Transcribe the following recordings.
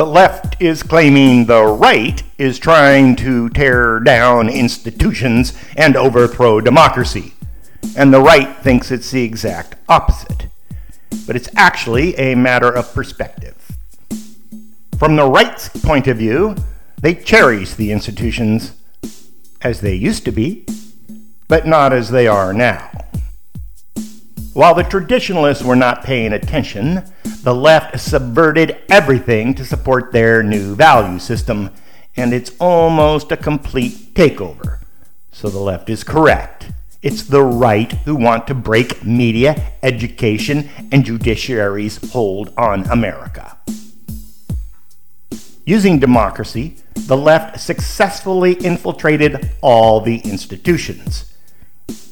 The left is claiming the right is trying to tear down institutions and overthrow democracy. And the right thinks it's the exact opposite. But it's actually a matter of perspective. From the right's point of view, they cherish the institutions as they used to be, but not as they are now. While the traditionalists were not paying attention, the left subverted everything to support their new value system, and it's almost a complete takeover. So the left is correct. It's the right who want to break media, education, and judiciary's hold on America. Using democracy, the left successfully infiltrated all the institutions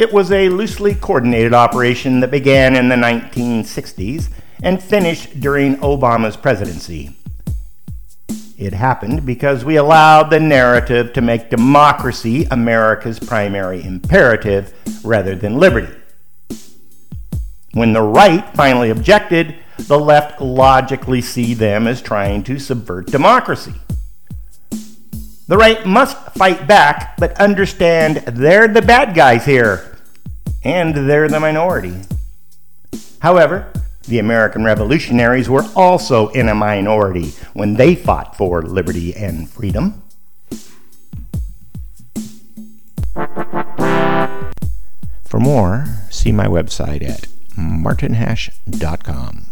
it was a loosely coordinated operation that began in the 1960s and finished during Obama's presidency. It happened because we allowed the narrative to make democracy America's primary imperative rather than liberty. When the right finally objected, the left logically see them as trying to subvert democracy. The right must fight back, but understand they're the bad guys here and they're the minority. However, the American revolutionaries were also in a minority when they fought for liberty and freedom. For more, see my website at martinhash.com.